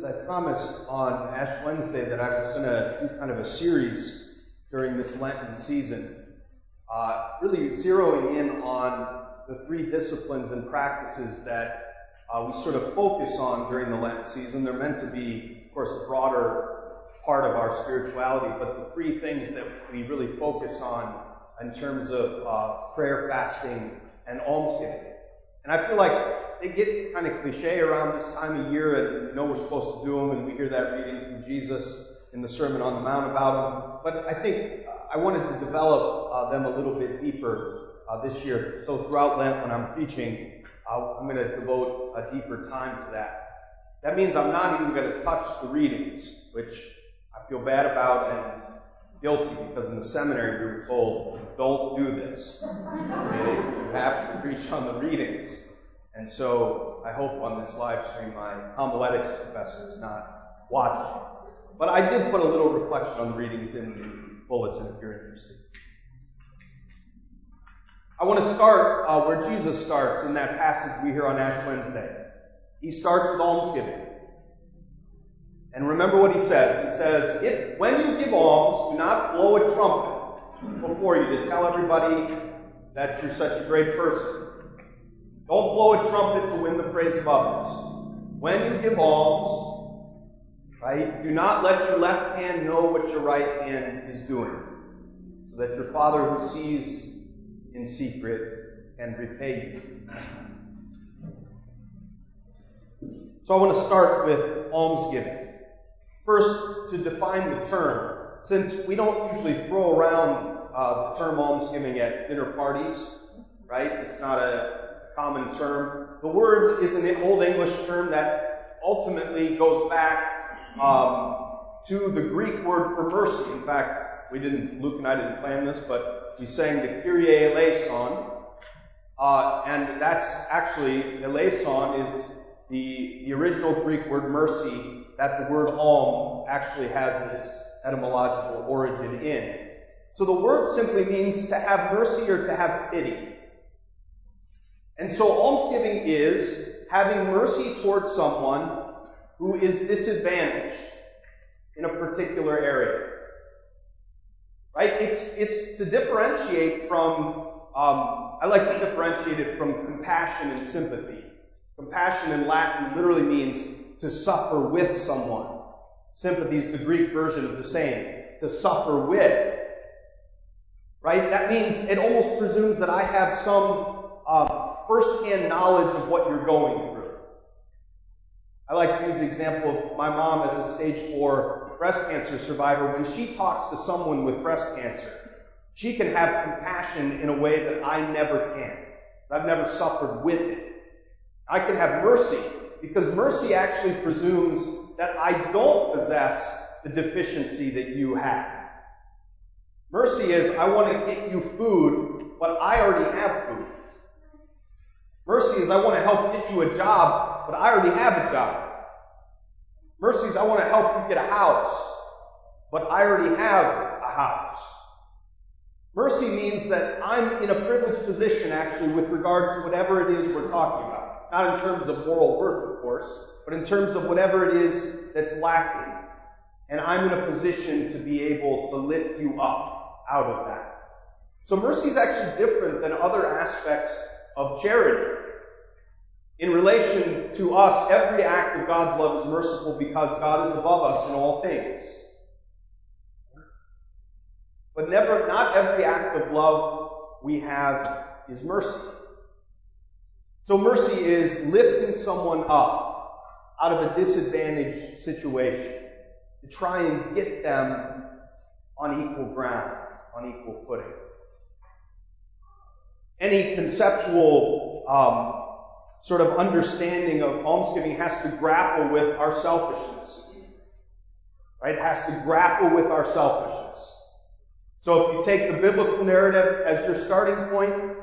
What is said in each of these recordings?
as I promised on Ash Wednesday that I was going to do kind of a series during this Lenten season, uh, really zeroing in on the three disciplines and practices that uh, we sort of focus on during the Lent season. They're meant to be, of course, a broader part of our spirituality, but the three things that we really focus on in terms of uh, prayer, fasting, and almsgiving. And I feel like they get kind of cliche around this time of year, and know we're supposed to do them, and we hear that reading from Jesus in the Sermon on the Mount about them. But I think I wanted to develop uh, them a little bit deeper uh, this year. So throughout Lent, when I'm preaching, uh, I'm going to devote a deeper time to that. That means I'm not even going to touch the readings, which I feel bad about and guilty because in the seminary we were told, don't do this. You have to preach on the readings. And so I hope on this live stream my homiletics professor is not watching. But I did put a little reflection on the readings in the bulletin if you're interested. I want to start uh, where Jesus starts in that passage we hear on Ash Wednesday. He starts with almsgiving. And remember what he says. He says, when you give alms, do not blow a trumpet before you to tell everybody that you're such a great person. Don't blow a trumpet to win the praise of others. When you give alms, right, do not let your left hand know what your right hand is doing, so that your Father who sees in secret can repay you. So I want to start with almsgiving. First, to define the term, since we don't usually throw around uh, the term almsgiving at dinner parties, right? It's not a common term. The word is an Old English term that ultimately goes back um, to the Greek word for mercy. In fact, we didn't, Luke and I didn't plan this, but we sang the Kyrie eleison, uh, and that's actually eleison is the, the original Greek word mercy that the word alm actually has its etymological origin in. So the word simply means to have mercy or to have pity. And so almsgiving is having mercy towards someone who is disadvantaged in a particular area. Right? It's, it's to differentiate from, um, I like to differentiate it from compassion and sympathy. Compassion in Latin literally means to suffer with someone. Sympathy is the Greek version of the same. To suffer with. Right? That means it almost presumes that I have some uh, first-hand knowledge of what you're going through. I like to use the example of my mom as a stage four breast cancer survivor. When she talks to someone with breast cancer, she can have compassion in a way that I never can. I've never suffered with it. I can have mercy because mercy actually presumes that I don't possess the deficiency that you have. Mercy is, I want to get you food, but I already have food. Mercy is, I want to help get you a job, but I already have a job. Mercy is, I want to help you get a house, but I already have a house. Mercy means that I'm in a privileged position actually with regard to whatever it is we're talking about. Not in terms of moral worth, of course, but in terms of whatever it is that's lacking. And I'm in a position to be able to lift you up out of that. So mercy is actually different than other aspects of charity. In relation to us, every act of God's love is merciful because God is above us in all things. But never, not every act of love we have is mercy. So mercy is lifting someone up out of a disadvantaged situation to try and get them on equal ground, on equal footing. Any conceptual um, sort of understanding of almsgiving has to grapple with our selfishness. Right? It has to grapple with our selfishness. So if you take the biblical narrative as your starting point,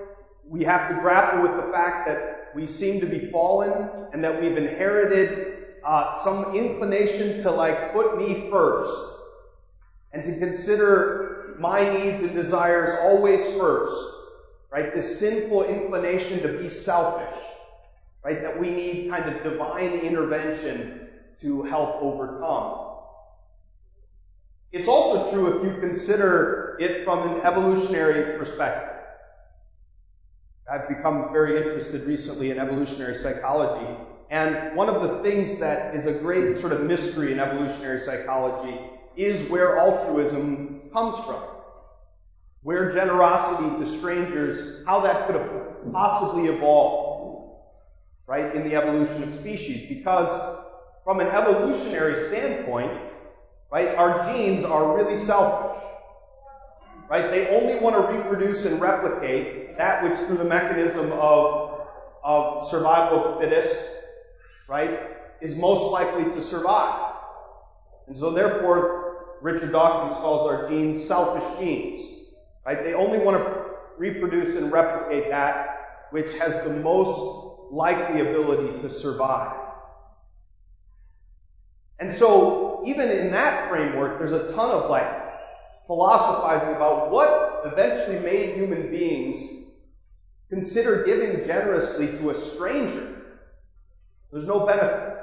we have to grapple with the fact that we seem to be fallen and that we've inherited uh, some inclination to like put me first and to consider my needs and desires always first. Right? This sinful inclination to be selfish. Right? That we need kind of divine intervention to help overcome. It's also true if you consider it from an evolutionary perspective. I've become very interested recently in evolutionary psychology, and one of the things that is a great sort of mystery in evolutionary psychology is where altruism comes from. Where generosity to strangers, how that could possibly evolved, right, in the evolution of species. Because from an evolutionary standpoint, right, our genes are really selfish. Right? They only want to reproduce and replicate that which through the mechanism of, of survival of fittest, right, is most likely to survive. And so therefore, Richard Dawkins calls our genes selfish genes. Right? They only want to reproduce and replicate that which has the most likely ability to survive. And so, even in that framework, there's a ton of like philosophizing about what eventually made human beings consider giving generously to a stranger. There's no benefit.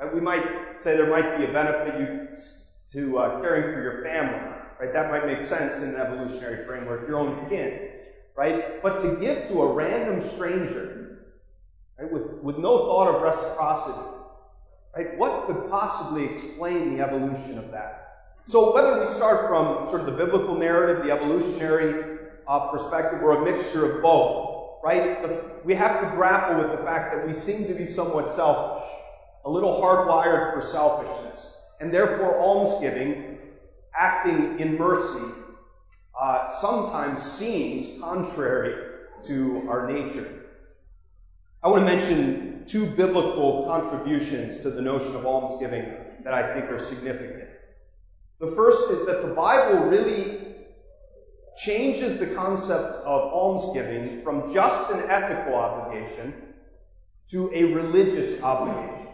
Right? We might say there might be a benefit you, to uh, caring for your family. Right? That might make sense in an evolutionary framework, your own kin. Right? But to give to a random stranger, right, with, with no thought of reciprocity, right, what could possibly explain the evolution of that? So whether we start from sort of the biblical narrative, the evolutionary uh, perspective, or a mixture of both, right? We have to grapple with the fact that we seem to be somewhat selfish, a little hardwired for selfishness, and therefore almsgiving, acting in mercy, uh, sometimes seems contrary to our nature. I want to mention two biblical contributions to the notion of almsgiving that I think are significant. The first is that the Bible really changes the concept of almsgiving from just an ethical obligation to a religious obligation.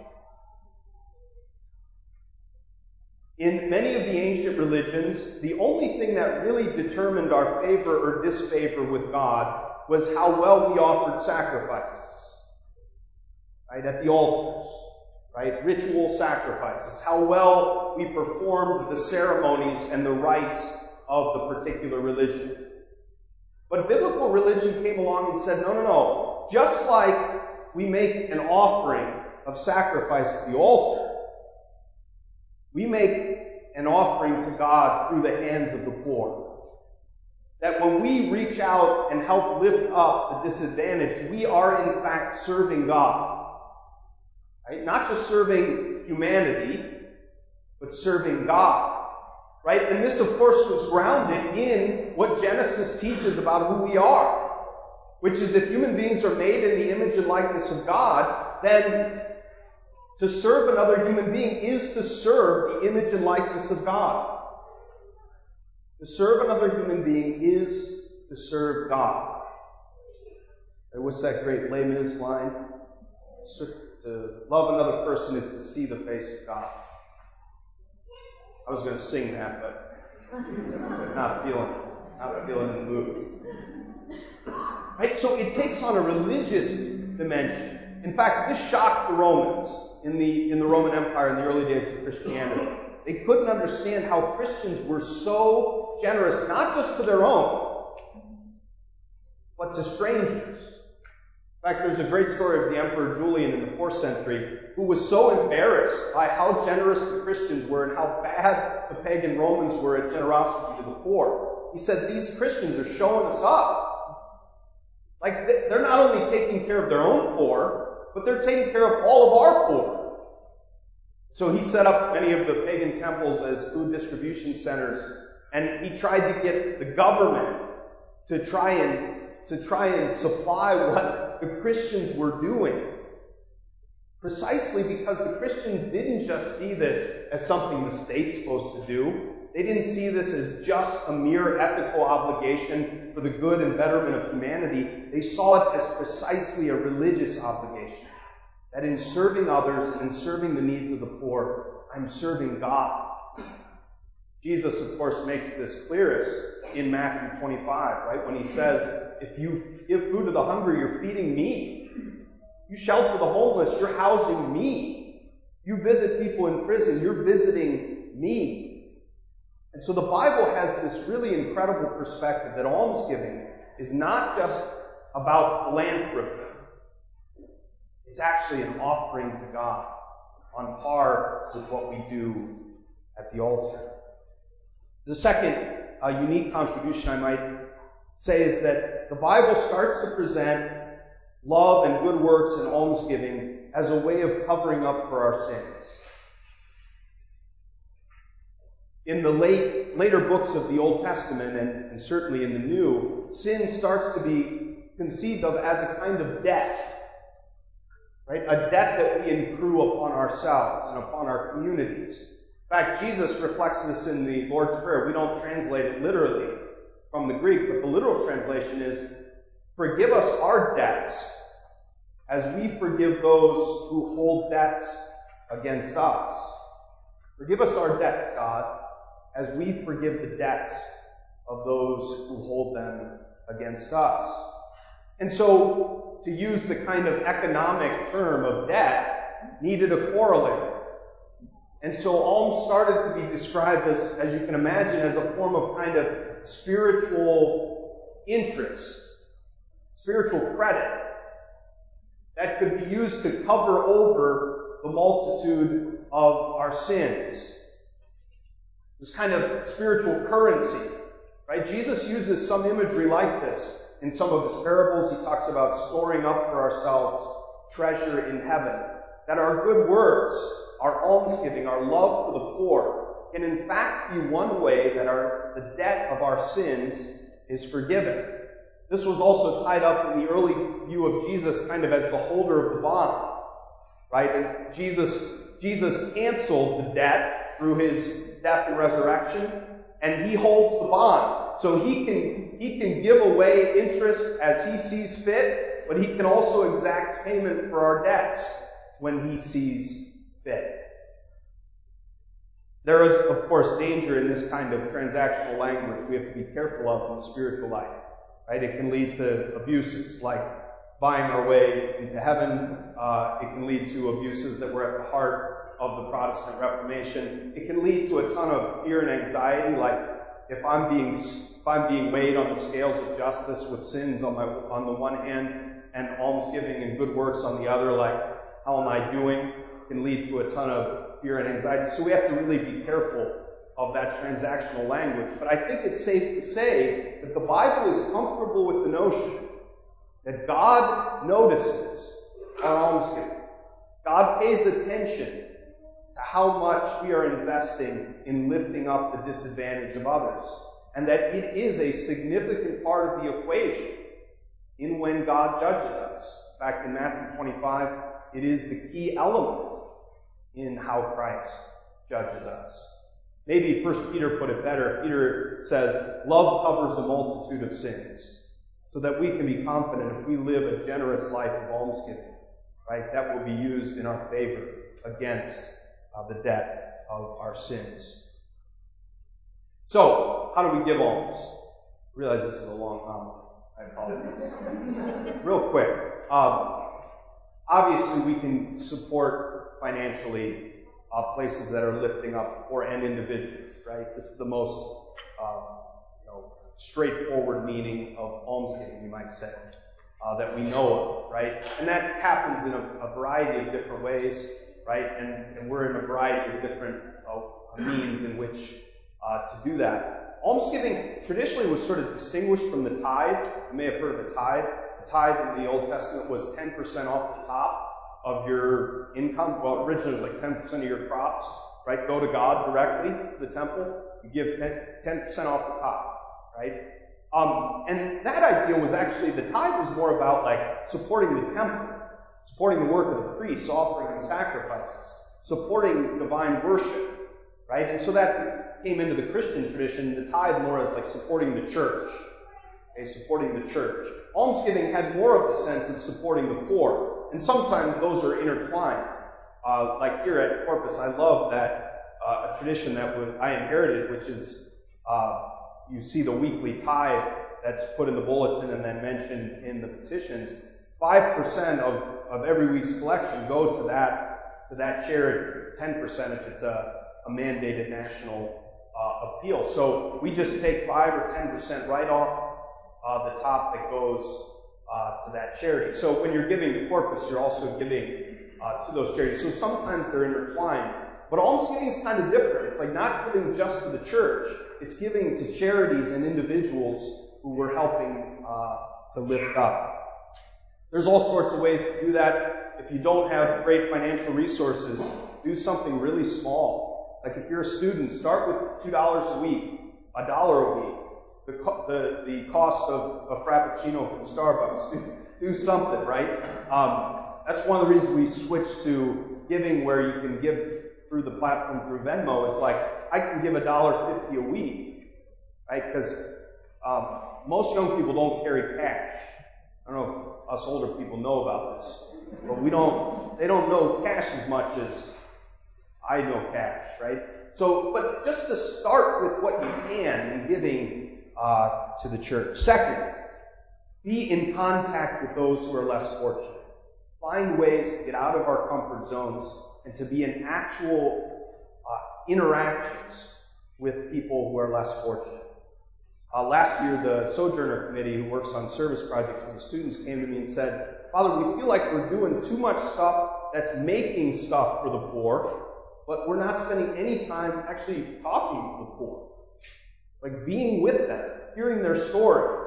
In many of the ancient religions, the only thing that really determined our favor or disfavor with God was how well we offered sacrifices. Right? At the altars right? Ritual sacrifices, how well we performed the ceremonies and the rites of the particular religion. But biblical religion came along and said, no, no, no. Just like we make an offering of sacrifice at the altar, we make an offering to God through the hands of the poor. That when we reach out and help lift up the disadvantaged, we are in fact serving God. Right? Not just serving humanity, but serving God. Right? And this, of course, was grounded in what Genesis teaches about who we are. Which is if human beings are made in the image and likeness of God, then to serve another human being is to serve the image and likeness of God. To serve another human being is to serve God. And what's that great Les line? To love another person is to see the face of God. I was going to sing that, but not feeling, not feeling in the mood. Right? So it takes on a religious dimension. In fact, this shocked the Romans in the, in the Roman Empire in the early days of Christianity. They couldn't understand how Christians were so generous, not just to their own, but to strangers. In fact, there's a great story of the Emperor Julian in the 4th century who was so embarrassed by how generous the Christians were and how bad the pagan Romans were at generosity to the poor. He said, these Christians are showing us up. Like, they're not only taking care of their own poor, but they're taking care of all of our poor. So he set up many of the pagan temples as food distribution centers, and he tried to get the government to try and to try and supply what the Christians were doing. Precisely because the Christians didn't just see this as something the state's supposed to do. They didn't see this as just a mere ethical obligation for the good and betterment of humanity. They saw it as precisely a religious obligation. That in serving others and in serving the needs of the poor, I'm serving God. Jesus, of course, makes this clearest in Matthew 25, right? When he says, if you give food to the hungry, you're feeding me. You shelter the homeless, you're housing me. You visit people in prison, you're visiting me. And so the Bible has this really incredible perspective that almsgiving is not just about philanthropy. It's actually an offering to God on par with what we do at the altar. The second uh, unique contribution I might say is that the Bible starts to present love and good works and almsgiving as a way of covering up for our sins. In the late, later books of the Old Testament and, and certainly in the New, sin starts to be conceived of as a kind of debt. Right? A debt that we accrue upon ourselves and upon our communities. In fact, Jesus reflects this in the Lord's Prayer. We don't translate it literally from the Greek, but the literal translation is, forgive us our debts as we forgive those who hold debts against us. Forgive us our debts, God, as we forgive the debts of those who hold them against us. And so, to use the kind of economic term of debt, needed a corollary. And so alms started to be described as, as you can imagine, as a form of kind of spiritual interest, spiritual credit that could be used to cover over the multitude of our sins. This kind of spiritual currency, right? Jesus uses some imagery like this in some of his parables. He talks about storing up for ourselves treasure in heaven. That our good works, our almsgiving, our love for the poor can in fact be one way that our, the debt of our sins is forgiven. This was also tied up in the early view of Jesus kind of as the holder of the bond. Right? And Jesus, Jesus canceled the debt through his death and resurrection, and he holds the bond. So he can, he can give away interest as he sees fit, but he can also exact payment for our debts when he sees fit. There is, of course, danger in this kind of transactional language we have to be careful of in the spiritual life. Right? It can lead to abuses like buying our way into heaven. Uh, it can lead to abuses that were at the heart of the Protestant Reformation. It can lead to a ton of fear and anxiety, like if I'm being if I'm being weighed on the scales of justice with sins on my on the one hand and almsgiving and good works on the other, like how am I doing? Can lead to a ton of fear and anxiety. So we have to really be careful of that transactional language. But I think it's safe to say that the Bible is comfortable with the notion that God notices our almsgiving. God pays attention to how much we are investing in lifting up the disadvantage of others. And that it is a significant part of the equation in when God judges us. In fact, in Matthew 25, it is the key element in how Christ judges us. Maybe First Peter put it better. Peter says, love covers a multitude of sins. So that we can be confident if we live a generous life of almsgiving, right, that will be used in our favor against uh, the debt of our sins. So, how do we give alms? I realize this is a long homily. I apologize. Real quick. Um, obviously, we can support financially uh, places that are lifting up poor and individuals, right? This is the most uh, you know, straightforward meaning of almsgiving, you might say, uh, that we know of, right? And that happens in a, a variety of different ways, right? And, and, we're in a variety of different uh, means in which uh, to do that. Almsgiving traditionally was sort of distinguished from the tithe. You may have heard of the tithe. The tithe in the Old Testament was 10% off the top of your income. Well, originally it was like 10% of your crops, right? Go to God directly, the temple. You give 10, 10% off the top, right? Um, and that idea was actually, the tithe was more about like supporting the temple, supporting the work of the priests, offering the sacrifices, supporting divine worship, right? And so that came into the Christian tradition, the tithe more as like supporting the church, okay, supporting the church. Almsgiving had more of the sense of supporting the poor, and sometimes those are intertwined. Uh, like here at Corpus, I love that uh, a tradition that I inherited, which is uh, you see the weekly tithe that's put in the bulletin and then mentioned in the petitions. Five percent of, of every week's collection go to that to that charity, 10% if it's a, a mandated national uh, appeal. So we just take 5 or 10% right off the top that goes uh, to that charity. So when you're giving to Corpus, you're also giving uh, to those charities. So sometimes they're intertwined. But almsgiving is kind of different. It's like not giving just to the church. It's giving to charities and individuals who we're helping uh, to lift up. There's all sorts of ways to do that. If you don't have great financial resources, do something really small. Like if you're a student, start with two dollars a week, a dollar a week. The, the, the cost of a frappuccino from Starbucks. Do, do something, right? Um, that's one of the reasons we switched to giving where you can give through the platform through Venmo. Is like I can give a dollar fifty a week, right? Because um, most young people don't carry cash. I don't know if us older people know about this, but we don't. They don't know cash as much as I know cash, right? So, but just to start with what you can in giving uh, to the church. Second, be in contact with those who are less fortunate. Find ways to get out of our comfort zones and to be in actual uh, interactions with people who are less fortunate. Uh, last year, the Sojourner Committee, who works on service projects for the students, came to me and said, Father, we feel like we're doing too much stuff that's making stuff for the poor, but we're not spending any time actually talking to the poor. Like being with them, hearing their story.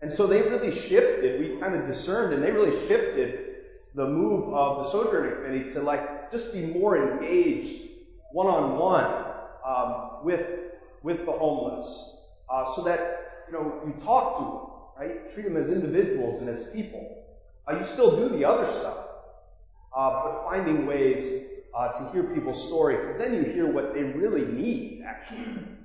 And so they really shifted, we kind of discerned, and they really shifted the move of the Sojourner Committee to like just be more engaged one on one with with the homeless, uh, so that you know you talk to them, right? Treat them as individuals and as people. Uh, you still do the other stuff, uh, but finding ways uh, to hear people's story, because then you hear what they really need, actually,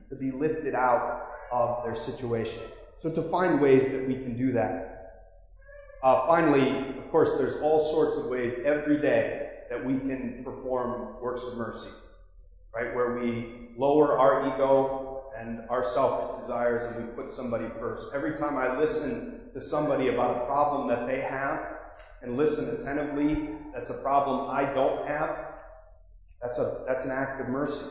to be lifted out of their situation. So to find ways that we can do that. Uh, finally, of course, there's all sorts of ways every day that we can perform works of mercy, right? Where we lower our ego and our selfish desires and we put somebody first. Every time I listen to somebody about a problem that they have and listen attentively, that's a problem I don't have. That's a, that's an act of mercy,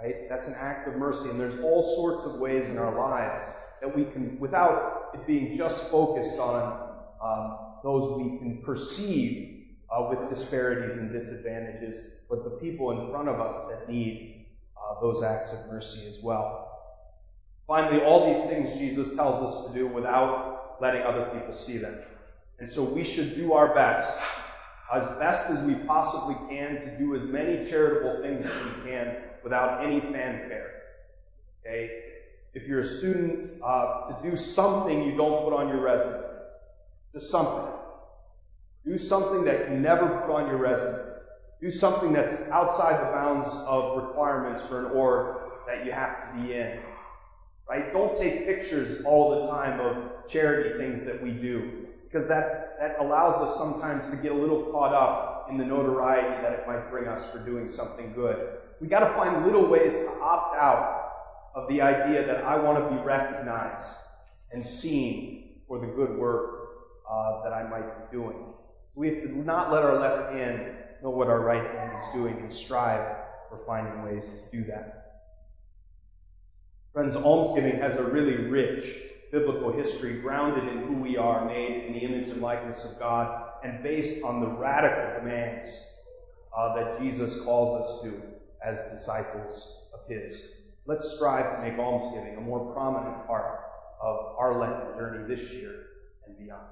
right? That's an act of mercy. And there's all sorts of ways in our lives that we can, without it being just focused on um, those we can perceive uh, with disparities and disadvantages, but the people in front of us that need uh, those acts of mercy as well. Finally, all these things Jesus tells us to do without letting other people see them. And so we should do our best, as best as we possibly can, to do as many charitable things as we can without any fanfare. Okay? If you're a student, uh, to do something you don't put on your resume to something. Do something that you never put on your resume. Do something that's outside the bounds of requirements for an org that you have to be in. Right? Don't take pictures all the time of charity things that we do. Because that, that allows us sometimes to get a little caught up in the notoriety that it might bring us for doing something good. We gotta find little ways to opt out of the idea that I want to be recognized and seen for the good work uh, that I might be doing. We have to not let our left hand know what our right hand is doing and strive for finding ways to do that. Friends, almsgiving has a really rich biblical history grounded in who we are, made in the image and likeness of God, and based on the radical demands uh, that Jesus calls us to as disciples of His. Let's strive to make almsgiving a more prominent part of our Lenten journey this year and beyond.